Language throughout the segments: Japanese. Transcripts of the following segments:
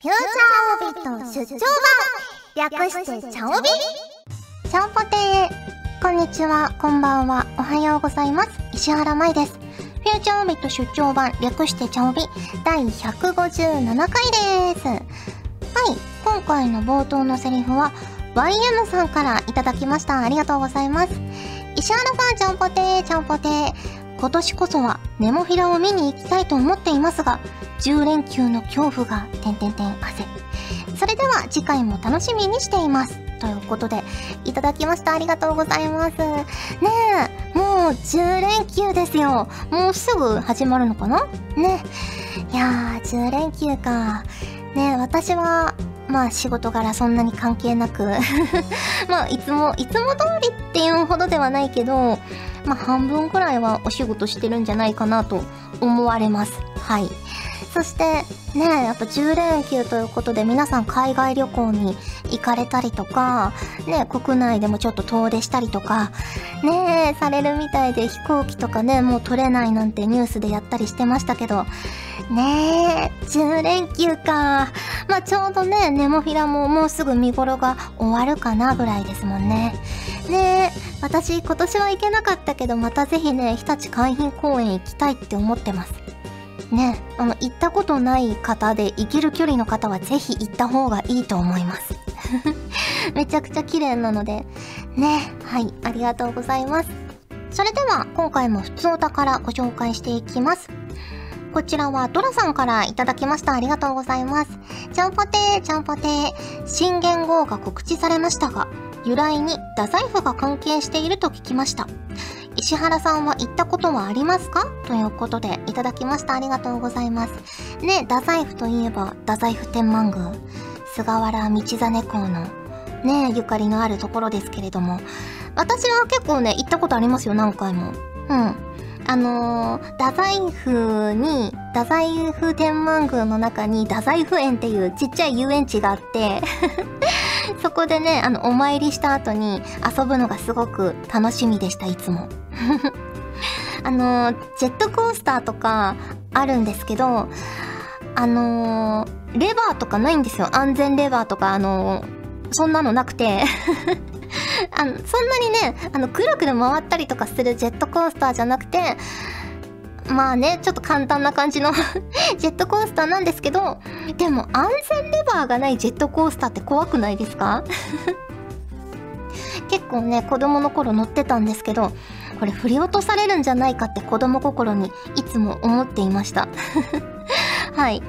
フューチャーオービット出張版略してチャオビちゃんぽてー。こんにちは、こんばんは、おはようございます。石原舞です。フューチャーオービット出張版、略してチャオビ、第157回です。はい、今回の冒頭のセリフは、YM さんからいただきました。ありがとうございます。石原さん、ちゃんぽてー、ちゃんぽてー。今年こそはネモフィラを見に行きたいと思っていますが、10連休の恐怖が、てんてんてん汗。それでは次回も楽しみにしています。ということで、いただきました。ありがとうございます。ねえ、もう10連休ですよ。もうすぐ始まるのかな？ね。いやー、10連休か。ねえ、私は、まあ仕事柄そんなに関係なく まあいつも、いつも通りっていうほどではないけど、まあ半分くらいはお仕事してるんじゃないかなと思われます。はい。そしてねやっぱ10連休ということで皆さん海外旅行に行かれたりとか、ね国内でもちょっと遠出したりとか、ねされるみたいで飛行機とかね、もう取れないなんてニュースでやったりしてましたけど、ねえ、10連休か。まあちょうどね、ネモフィラももうすぐ見頃が終わるかなぐらいですもんね。ねえ、私今年は行けなかったけどまたぜひね、日立海浜公園行きたいって思ってます。ね、あの、行ったことない方で行ける距離の方はぜひ行った方がいいと思います。めちゃくちゃ綺麗なので、ね、はい、ありがとうございます。それでは、今回も普通お宝ご紹介していきます。こちらはドラさんからいただきました。ありがとうございます。ちゃんぽてー、ちゃんぽてー。新元号が告知されましたが、由来に太宰府が関係していると聞きました。石原さんは行ったことはありますか？ということでいただきました。ありがとうございます。ね、太宰府といえば、太宰府天満宮、菅原道真公のね、ゆかりのあるところですけれども、私は結構ね、行ったことありますよ、何回も。うん。あのー、太宰府に、太宰府天満宮の中に太宰府園っていうちっちゃい遊園地があって そこでね、あの、お参りした後に遊ぶのがすごく楽しみでした、いつも。あのジェットコースターとかあるんですけど、あのー、レバーとかないんですよ。安全レバーとか、あの、そんなのなくて あの、そんなにね、あの、くるくる回ったりとかするジェットコースターじゃなくて、まあね、ちょっと簡単な感じの ジェットコースターなんですけど、でも安全レバーがないジェットコースターって怖くないですか？結構ね、子供の頃乗ってたんですけど、これ振り落とされるんじゃないかって子供心にいつも思っていました。はい。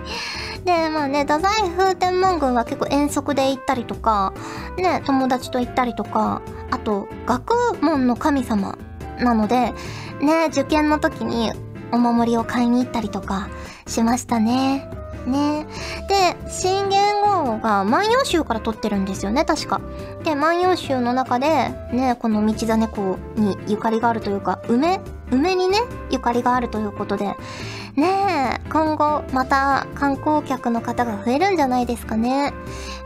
で、まあね、太宰府天満宮は結構遠足で行ったりとか、ね、友達と行ったりとか、あと、学問の神様なので、ね、受験の時にお守りを買いに行ったりとかしましたね。ね。で、信玄号が万葉集から取ってるんですよね、確か。で、万葉集の中で、ね、この道真公にゆかりがあるというか、梅梅にね、ゆかりがあるということで、ねえ、今後また観光客の方が増えるんじゃないですかね。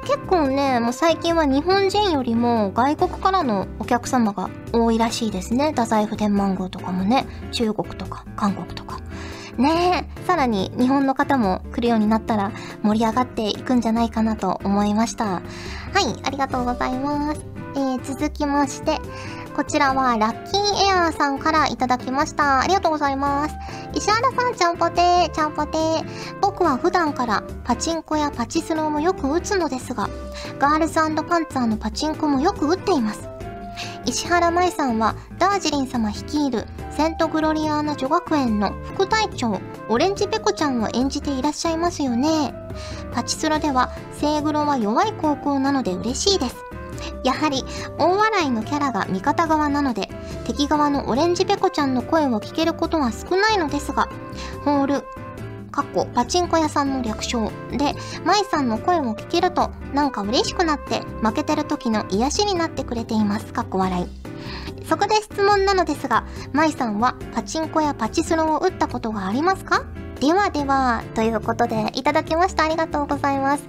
結構ね、もう最近は日本人よりも外国からのお客様が多いらしいですね。太宰府天満宮とかもね、中国とか韓国とか。ねえ、さらに日本の方も来るようになったら盛り上がっていくんじゃないかなと思いました。はい、ありがとうございます。えー、続きまして、こちらはラッキーエアーさんからいただきました。ありがとうございます。石原さん、ちゃんぽてー、ちゃんぽてー。僕は普段からパチンコやパチスローもよく打つのですが、ガールズパンツァーのパチンコもよく打っています。石原舞さんはダージリン様率いるセントグロリアーナ女学園の副隊長オレンジペコちゃんを演じていらっしゃいますよね。パチスロではセイグロは弱い高校なので嬉しいです。やはり大笑いのキャラが味方側なので敵側のオレンジペコちゃんの声を聞けることは少ないのですがホールかっこパチンコ屋さんの略称で、舞さんの声を聞けるとなんか嬉しくなって負けてる時の癒しになってくれています。かっこ笑い。そこで質問なのですが、舞さんはパチンコやパチスロを打ったことがありますか？ではでは、ということで、いただきました。ありがとうございます。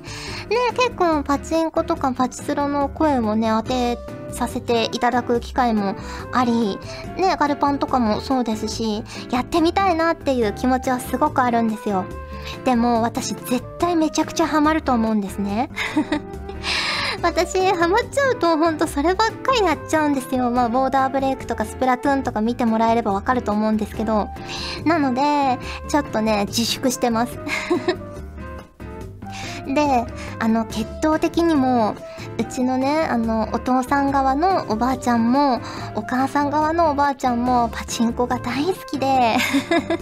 ね、結構パチンコとかパチスロの声もね、当てさせていただく機会もあり、ね、ガルパンとかもそうですし、やってみたいなっていう気持ちはすごくあるんですよ。でも私絶対めちゃくちゃハマると思うんですね。私、ハマっちゃうと、ほんとそればっかりやっちゃうんですよ。まあ、ボーダーブレイクとかスプラトゥーンとか見てもらえればわかると思うんですけど。なので、ちょっとね、自粛してます。で、あの、血統的にも、うちのね、あの、お父さん側のおばあちゃんも、お母さん側のおばあちゃんも、パチンコが大好きで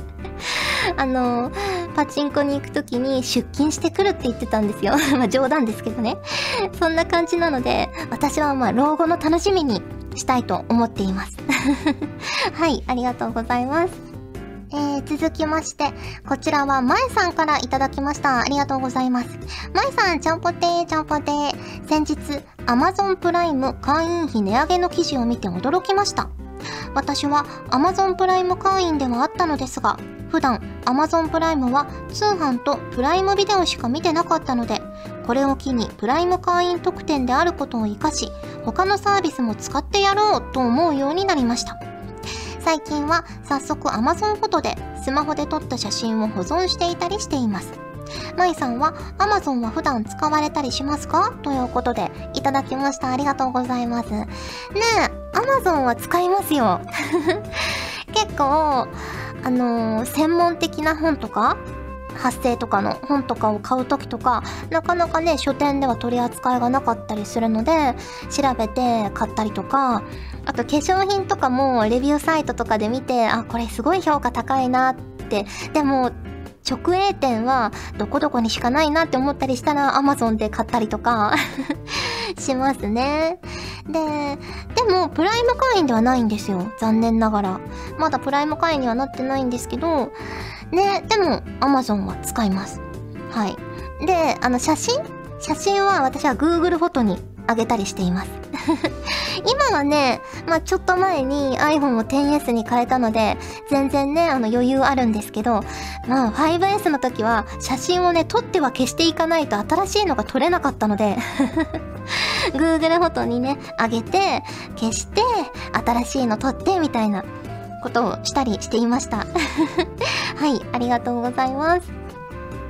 あの、パチンコに行くときに出勤してくるって言ってたんですよ。まあ冗談ですけどね。そんな感じなので、私はまあ老後の楽しみにしたいと思っています。はい、ありがとうございます。えー、続きまして、こちらはまえさんからいただきました。ありがとうございます。まえさん、ちゃんぽてー、ちゃんぽてー。先日、Amazon プライム会員費値上げの記事を見て驚きました。私は Amazon プライム会員ではあったのですが、普段 Amazon プライムは通販とプライムビデオしか見てなかったので、これを機にプライム会員特典であることを活かし、他のサービスも使ってやろうと思うようになりました。最近は早速 Amazon フォトでスマホで撮った写真を保存していたりしています。まいさんは Amazon は普段使われたりしますか？ということでいただきました。ありがとうございます。ねえ、Amazon は使いますよ。結構、あのー、専門的な本とか発生とかの本とかを買う時とかなかなかね書店では取り扱いがなかったりするので調べて買ったりとかあと化粧品とかもレビューサイトとかで見てあこれすごい評価高いなってでも直営店はどこどこにしかないなって思ったりしたら Amazon で買ったりとか しますね。で、でもプライム会員ではないんですよ。残念ながら。まだプライム会員にはなってないんですけど、ね、でも Amazon は使います。はい。で、あの写真？写真は私は Google フォトにあげたりしています。今はね、まあちょっと前に iPhone を 10S に変えたので、全然ね、あの余裕あるんですけど、まあ 5S の時は写真をね、撮っては消していかないと新しいのが撮れなかったので Google フォトにね、あげて、消して、新しいの撮ってみたいなことをしたりしていました。はい、ありがとうございます。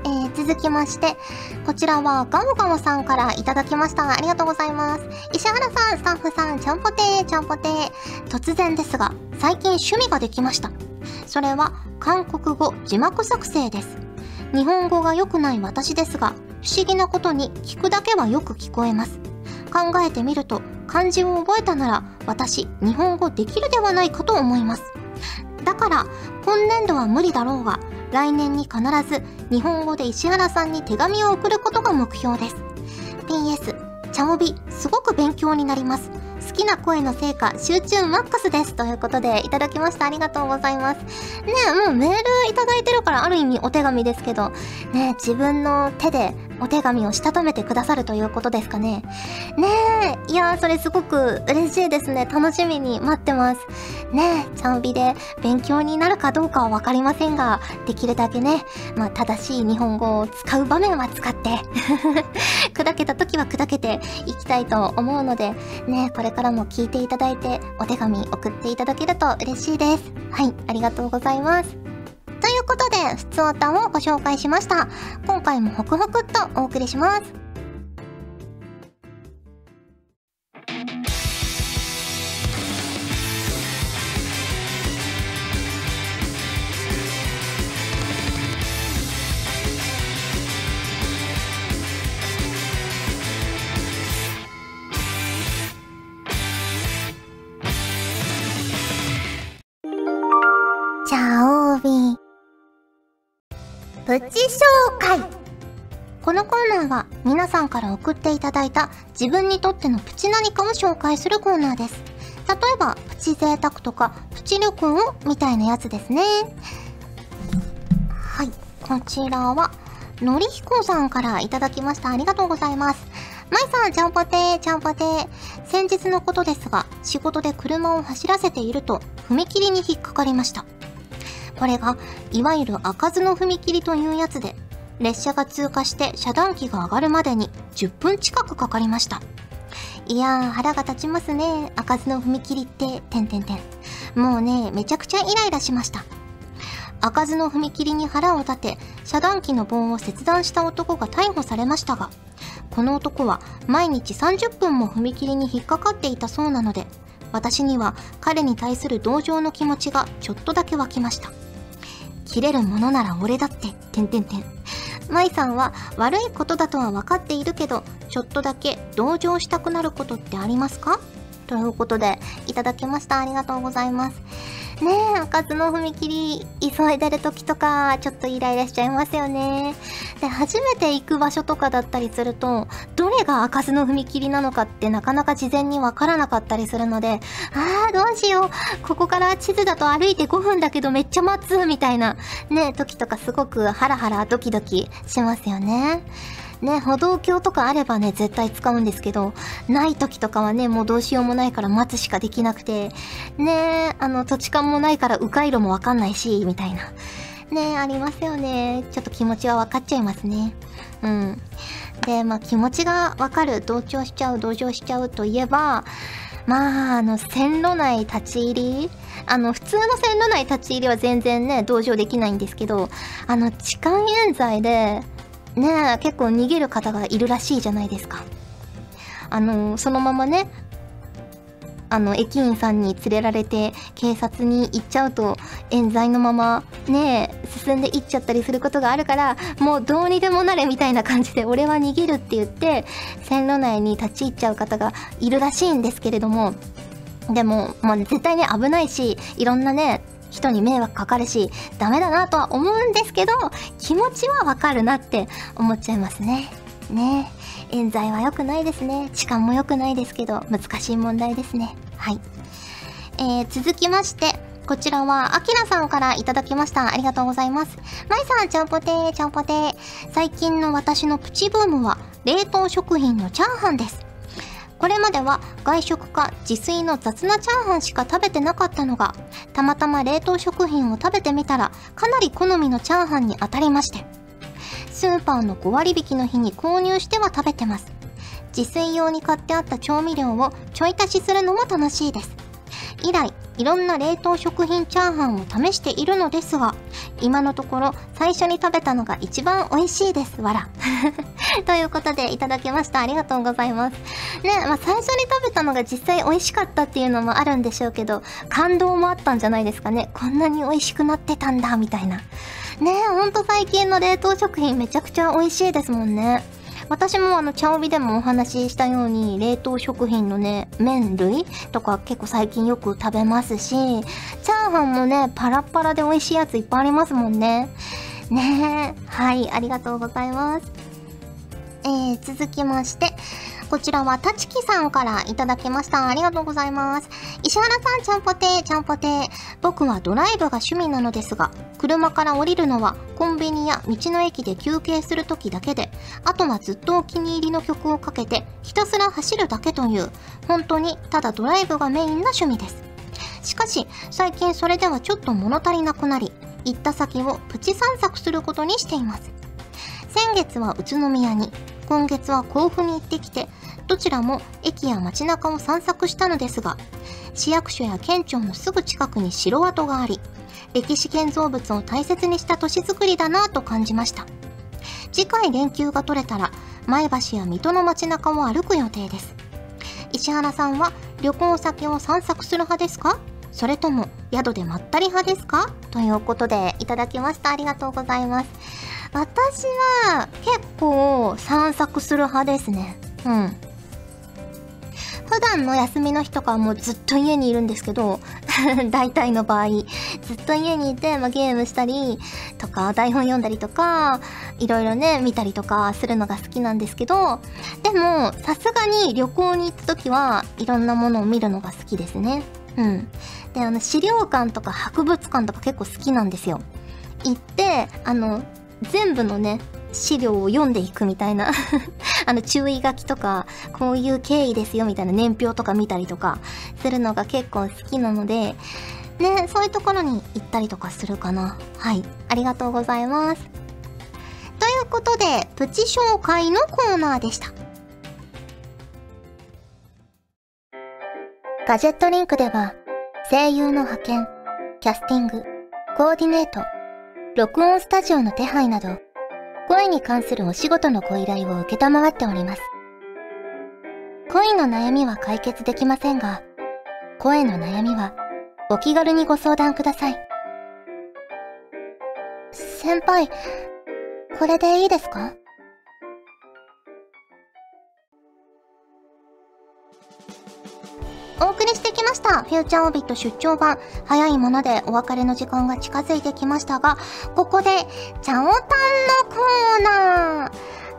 えー、続きまして、こちらはガモガモさんからいただきました。ありがとうございます。石原さん、スタッフさん、ちゃんぽてー、ちゃんぽてー。突然ですが、最近趣味ができました。それは、韓国語字幕作成です。日本語が良くない私ですが、不思議なことに聞くだけはよく聞こえます。考えてみると、漢字を覚えたなら、私、日本語できるではないかと思います。だから、今年度は無理だろうが、来年に必ず日本語で石原さんに手紙を送ることが目標です。PS、チャモビ、すごく勉強になります。好きな声の成果、集中マックスです。ということで、いただきました。ありがとうございます。ねもうメールいただいてるからある意味お手紙ですけど、ね自分の手でお手紙をしたためてくださるということですかね。ねえ、いやー、それすごく嬉しいですね。楽しみに待ってます。ねえ、ちゃんびで勉強になるかどうかはわかりませんが、できるだけね、まあ、正しい日本語を使う場面は使って 砕けた時は砕けていきたいと思うので、ねこれからも聞いていただいて、お手紙送っていただけると嬉しいです。はい、ありがとうございます。ということで、普通歌をご紹介しました。今回もホクホクっとお送りします。皆さんから送っていただいた自分にとってのプチ何かを紹介するコーナーです。例えば、プチ贅沢とか、プチ旅行みたいなやつですね。はい。こちらは、のりひこさんからいただきました。ありがとうございます。まいさん、ちゃんぽてー、ちゃんぽてー。先日のことですが、仕事で車を走らせていると、踏切に引っかかりました。これが、いわゆる開かずの踏切というやつで、列車が通過して遮断機が上がるまでに10分近くかかりました。いやー、腹が立ちますね。開かずの踏切って、てんてんてん。もうね、めちゃくちゃイライラしました。開かずの踏切に腹を立て、遮断機の棒を切断した男が逮捕されましたが、この男は毎日30分も踏切に引っかかっていたそうなので、私には彼に対する同情の気持ちがちょっとだけ湧きました。切れるものなら俺だって、てんてんてん。舞さんは悪いことだとは分かっているけど、ちょっとだけ同情したくなることってありますか？ということで、いただきました。ありがとうございます。ねえ、開かずの踏切、急いでる時とか、ちょっとイライラしちゃいますよね。で、初めて行く場所とかだったりすると、どれが開かずの踏切なのかってなかなか事前にわからなかったりするので、あー、どうしよう。ここから地図だと歩いて5分だけどめっちゃ待つ、みたいな、ねえ、時とかすごくハラハラドキドキしますよね。ね、歩道橋とかあればね、絶対使うんですけど、ない時とかはね、もうどうしようもないから待つしかできなくて、ね、あの、土地勘もないから迂回路もわかんないし、みたいな。ね、ありますよね。ちょっと気持ちは分かっちゃいますね。うん。で、まあ気持ちがわかる、同調しちゃう、同情しちゃうといえば、まあ、あの、線路内立ち入りあの、普通の線路内立ち入りは全然ね、同情できないんですけど、あの、痴漢冤罪で、ね結構逃げる方がいるらしいじゃないですか。あの、そのままね、あの、駅員さんに連れられて警察に行っちゃうと、冤罪のままね、進んでいっちゃったりすることがあるから、もうどうにでもなれみたいな感じで、俺は逃げるって言って、線路内に立ち入っちゃう方がいるらしいんですけれども、でも、まあ、絶対ね、危ないし、いろんなね、人に迷惑かかるし、ダメだなとは思うんですけど、気持ちはわかるなって思っちゃいますね。ね冤罪は良くないですね。痴漢も良くないですけど、難しい問題ですね。はい。えー、続きまして、こちらは、アキラさんからいただきました。ありがとうございます。マイさん、ちゃんぽてー、ちゃんぽてー。最近の私のプチブームは、冷凍食品のチャーハンです。これまでは外食か自炊の雑なチャーハンしか食べてなかったのが、たまたま冷凍食品を食べてみたら、かなり好みのチャーハンに当たりまして。スーパーの5割引きの日に購入しては食べてます。自炊用に買ってあった調味料をちょい足しするのも楽しいです。以来、いろんな冷凍食品チャーハンを試しているのですが、今のところ最初に食べたのが一番美味しいです。わら。ということでいただきました。ありがとうございます。ね、まあ最初に食べたのが実際美味しかったっていうのもあるんでしょうけど、感動もあったんじゃないですかね。こんなに美味しくなってたんだ、みたいな。ねえほんと最近の冷凍食品めちゃくちゃ美味しいですもんね。私もあの、茶帯でもお話ししたように、冷凍食品のね、麺類とか結構最近よく食べますし、チャーハンもね、パラパラで美味しいやついっぱいありますもんね。ねえ。はい、ありがとうございます。えー、続きまして、こちらは、たちきさんからいただきました。ありがとうございます。石原さん、ちゃんぽてー、ちゃんぽてー。僕はドライブが趣味なのですが、車から降りるのは、コンビニや道の駅で休憩するときだけで、あとはずっとお気に入りの曲をかけて、ひたすら走るだけという、本当にただドライブがメインな趣味です。しかし、最近それではちょっと物足りなくなり、行った先をプチ散策することにしています。先月は宇都宮に、今月は甲府に行ってきて、どちらも駅や街中を散策したのですが、市役所や県庁のすぐ近くに城跡があり、歴史建造物を大切にした都市づくりだなぁと感じました。次回連休が取れたら、前橋や水戸の街中を歩く予定です。石原さんは旅行先を散策する派ですか？それとも宿でまったり派ですか？ということでいただきました。ありがとうございます。私は結構散策する派ですね。うん。普段の休みの日とかはもうずっと家にいるんですけど、大体の場合、ずっと家にいて、まあ、ゲームしたりとか、台本読んだりとか、いろいろね、見たりとかするのが好きなんですけど、でも、さすがに旅行に行った時はいろんなものを見るのが好きですね。うん。で、あの、資料館とか博物館とか結構好きなんですよ。行って、あの、全部のね、資料を読んでいくみたいな あの注意書きとか、こういう経緯ですよみたいな年表とか見たりとかするのが結構好きなので、ね、そういうところに行ったりとかするかな。はい。ありがとうございます。ということで、プチ紹介のコーナーでした。ガジェットリンクでは、声優の派遣、キャスティング、コーディネート、録音スタジオの手配など、声に関するお仕事のご依頼を受けたまわっております。恋の悩みは解決できませんが、声の悩みはお気軽にご相談ください。先輩、これでいいですか？お送りしてきました。フューチャーオービット出張版。早いものでお別れの時間が近づいてきましたが、ここで、チャオタンのコーナー。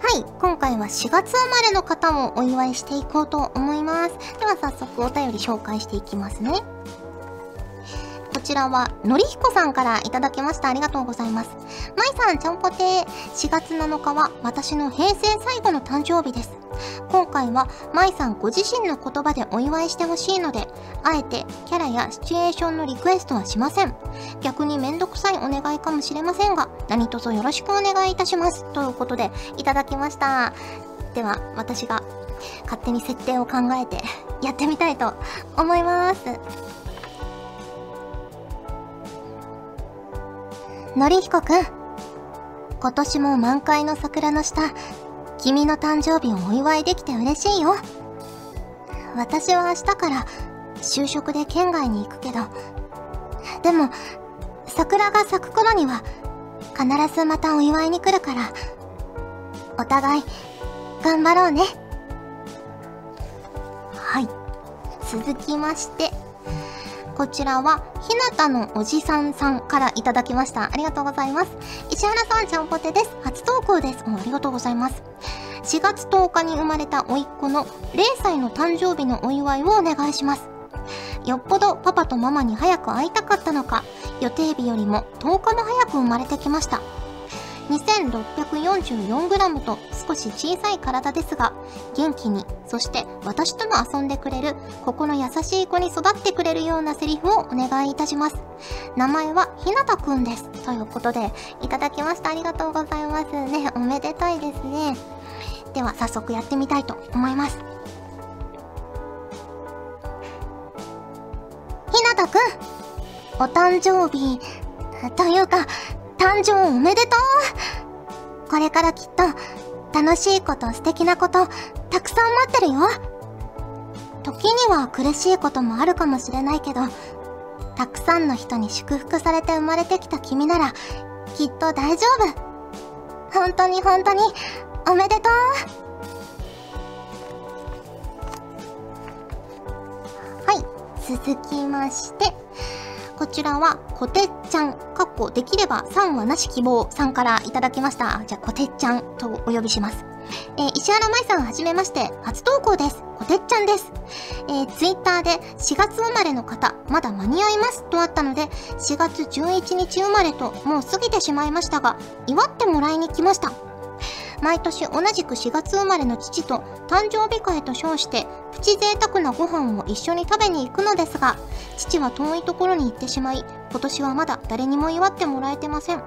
はい、今回は4月生まれの方をお祝いしていこうと思います。では早速お便り紹介していきますね。こちらは、のりひこさんからいただきました。ありがとうございます。まいさん、ちゃんぽてー。4月7日は私の平成最後の誕生日です。今回は、まいさんご自身の言葉でお祝いしてほしいので、あえてキャラやシチュエーションのリクエストはしません。逆にめんどくさいお願いかもしれませんが、何卒よろしくお願いいたします。ということで、いただきました。では、私が勝手に設定を考えてやってみたいと思います。のりひこくん。今年も満開の桜の下、君の誕生日をお祝いできて嬉しいよ。私は明日から就職で県外に行くけど、でも、桜が咲く頃には必ずまたお祝いに来るから、お互い頑張ろうね。はい。続きまして、こちらは、ひなたのおじさんさんからいただきました。ありがとうございます。石原さん、ちゃんぽてです。初投稿です。ありがとうございます。4月10日に生まれた甥っ子の0歳の誕生日のお祝いをお願いします。よっぽどパパとママに早く会いたかったのか、予定日よりも10日も早く生まれてきました。2644g と少し小さい体ですが、元気に、そして私とも遊んでくれる、ここの優しい子に育ってくれるようなセリフをお願いいたします。名前はひなたくんです。ということで、いただきました。ありがとうございます。ね、おめでたいですね。では、早速やってみたいと思います。ひなたくん、お誕生日、というか、誕生おめでとうこれからきっと、楽しいこと、素敵なこと、たくさん待ってるよ。時には苦しいこともあるかもしれないけど、たくさんの人に祝福されて生まれてきた君なら、きっと大丈夫。本当に本当に、おめでとう。はい、続きまして、こちらは、こてっちゃん、かっこできれば3はなし希望さんからいただきました。じゃあ、こてっちゃんとお呼びします。えー、石原舞さんはじめまして、初投稿です。こてっちゃんです。えー、ツイッターで4月生まれの方、まだ間に合いますとあったので、4月11日生まれともう過ぎてしまいましたが、祝ってもらいに来ました。毎年同じく4月生まれの父と誕生日会と称してプチ贅沢なご飯を一緒に食べに行くのですが父は遠いところに行ってしまい今年はまだ誰にも祝ってもらえてません。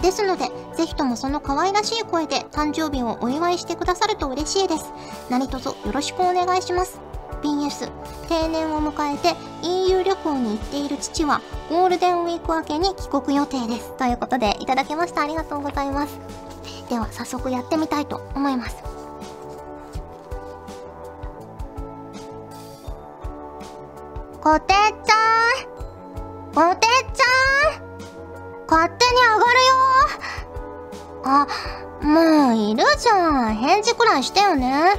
ですのでぜひともその可愛らしい声で誕生日をお祝いしてくださると嬉しいです。何卒よろしくお願いします。PS 定年を迎えて EU 旅行に行っている父はゴールデンウィーク明けに帰国予定です。ということでいただきました。ありがとうございます。では早速やってみたいと思いますこてちゃんこてちゃん勝手に上がるよあ、もういるじゃん。返事くらいしてよね。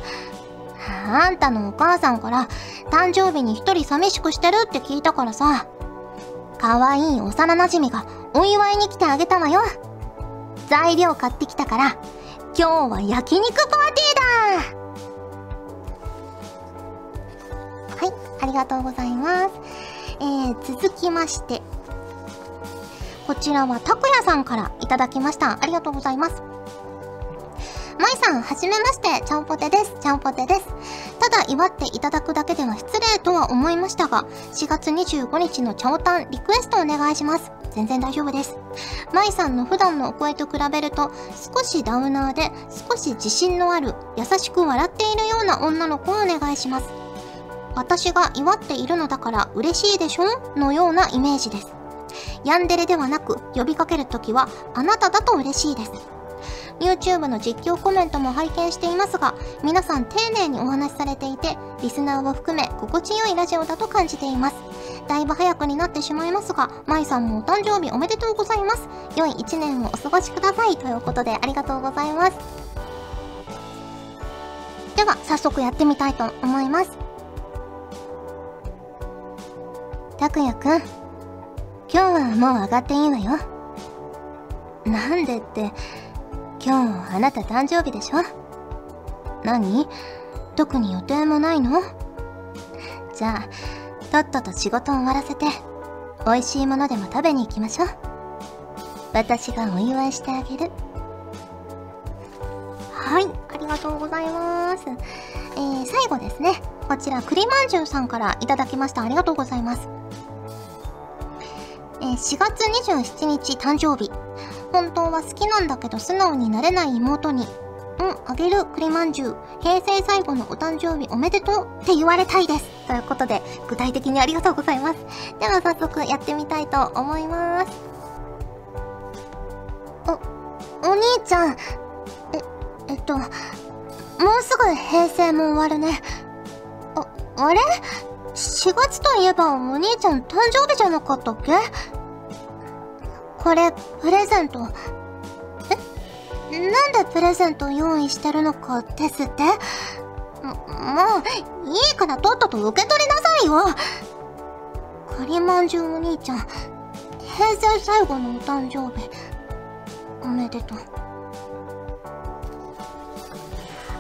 あんたのお母さんから誕生日に一人寂しくしてるって聞いたからさ。可愛い幼馴染がお祝いに来てあげたわよ。材料買ってきたから、今日は焼肉パーティーだはい、ありがとうございます。えー、続きまして、こちらはたこやさんからいただきました。ありがとうございます。まいさん、はじめまして、ちゃんぽてです。ちゃんぽてです。ただ祝っていただくだけでは失礼とは思いましたが、4月25日のチャオタンリクエストお願いします。全然大丈夫です。まいさんの普段のお声と比べると、少しダウナーで、少し自信のある、優しく笑っているような女の子をお願いします。私が祝っているのだから嬉しいでしょ？のようなイメージです。ヤンデレではなく、呼びかけるときは、あなただと嬉しいです。YouTube の実況コメントも拝見していますが、皆さん丁寧にお話しされていて、リスナーを含め心地よいラジオだと感じています。だいぶ早くになってしまいますが、舞さんもお誕生日おめでとうございます。良い一年をお過ごしください。ということでありがとうございます。では、早速やってみたいと思います。たくやくん、今日はもう上がっていいわよ。なんでって、今日あなた誕生日でしょ？何？特に予定もないの？じゃあ、とっとと仕事を終わらせて、美味しいものでも食べに行きましょう。私がお祝いしてあげる。はい、ありがとうございます。えー、最後ですね。こちら、栗まんじゅうさんからいただきました。ありがとうございます。えー、4月27日誕生日。本当は好きなんだけど素直になれない妹に、うん、あげる栗まんじゅう。平成最後のお誕生日おめでとうって言われたいです。ということで、具体的にありがとうございます。では早速やってみたいと思います。お、お兄ちゃん。え、えっと、もうすぐ平成も終わるね。あ、あれ ?4 月といえばお兄ちゃん誕生日じゃなかったっけ？これ、プレゼント。なんでプレゼント用意してるのかですって？もう、いいからとっとと受け取りなさいよ。カリマンジュお兄ちゃん、平成最後のお誕生日、おめでとう。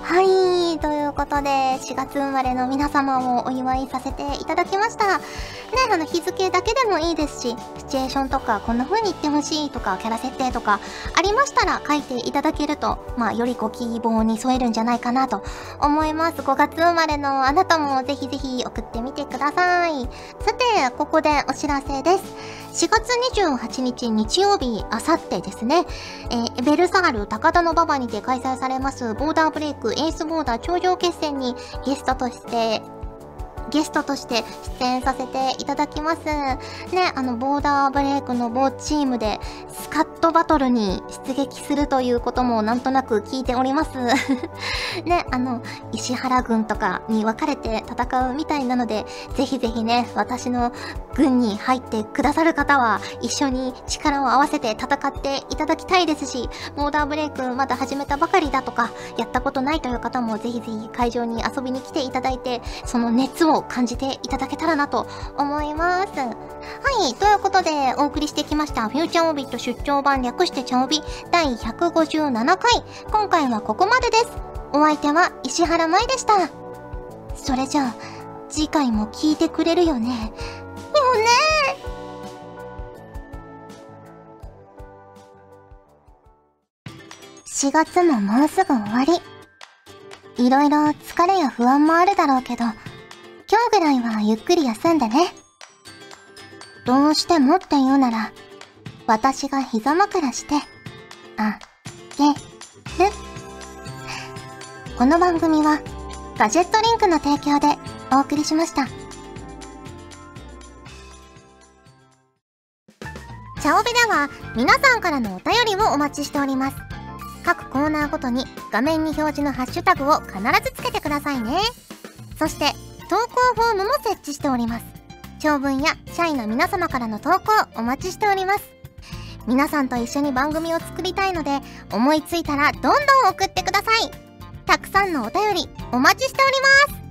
はい、ということで、4月生まれの皆様をお祝いさせていただきました。ね、あの、日付だけでもいいですし、シチュエーションとか、こんな風に言ってほしいとか、キャラ設定とか、ありましたら書いていただけると、まあ、よりご希望に添えるんじゃないかなと思います。5月生まれのあなたもぜひぜひ送ってみてください。さて、ここでお知らせです。4月28日日曜日、あさってですね、えー、ベルサール高田馬場にて開催されますボーダーブレイクエースボーダー頂上決戦にゲストとしてゲストとして出演させていただきます。ね、あの、ボーダーブレイクの某チームで、スカットバトルに出撃するということもなんとなく聞いております。ね、あの、石原軍とかに分かれて戦うみたいなので、ぜひぜひね、私の軍に入ってくださる方は、一緒に力を合わせて戦っていただきたいですし、ボーダーブレイクまだ始めたばかりだとか、やったことないという方もぜひぜひ会場に遊びに来ていただいて、その熱を感じていただけたらなと思います。はい、ということでお送りしてきましたフューチャーオビット出張版略してチャオビ第157回。今回はここまでです。お相手は石原舞でした。それじゃあ、次回も聞いてくれるよね。よね4月ももうすぐ終わり。いろいろ疲れや不安もあるだろうけど、今日ぐらいはゆっくり休んでね。どうしてもって言うなら、私が膝枕して、あ、げ、る。この番組は、ガジェットリンクの提供でお送りしました。チャオベでは皆さんからのお便りをお待ちしております。各コーナーごとに画面に表示のハッシュタグを必ずつけてくださいね。そして、投稿フォームも設置しております。長文や社員の皆様からの投稿お待ちしております。皆さんと一緒に番組を作りたいので、思いついたらどんどん送ってください。たくさんのお便りお待ちしております。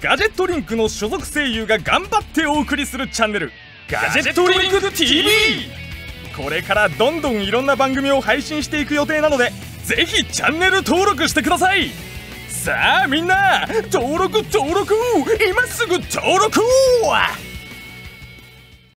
ガジェットリンクの所属声優が頑張ってお送りするチャンネルガジェットリンク TV これからどんどんいろんな番組を配信していく予定なのでぜひチャンネル登録してください。さあみんな登録登録。今すぐ登録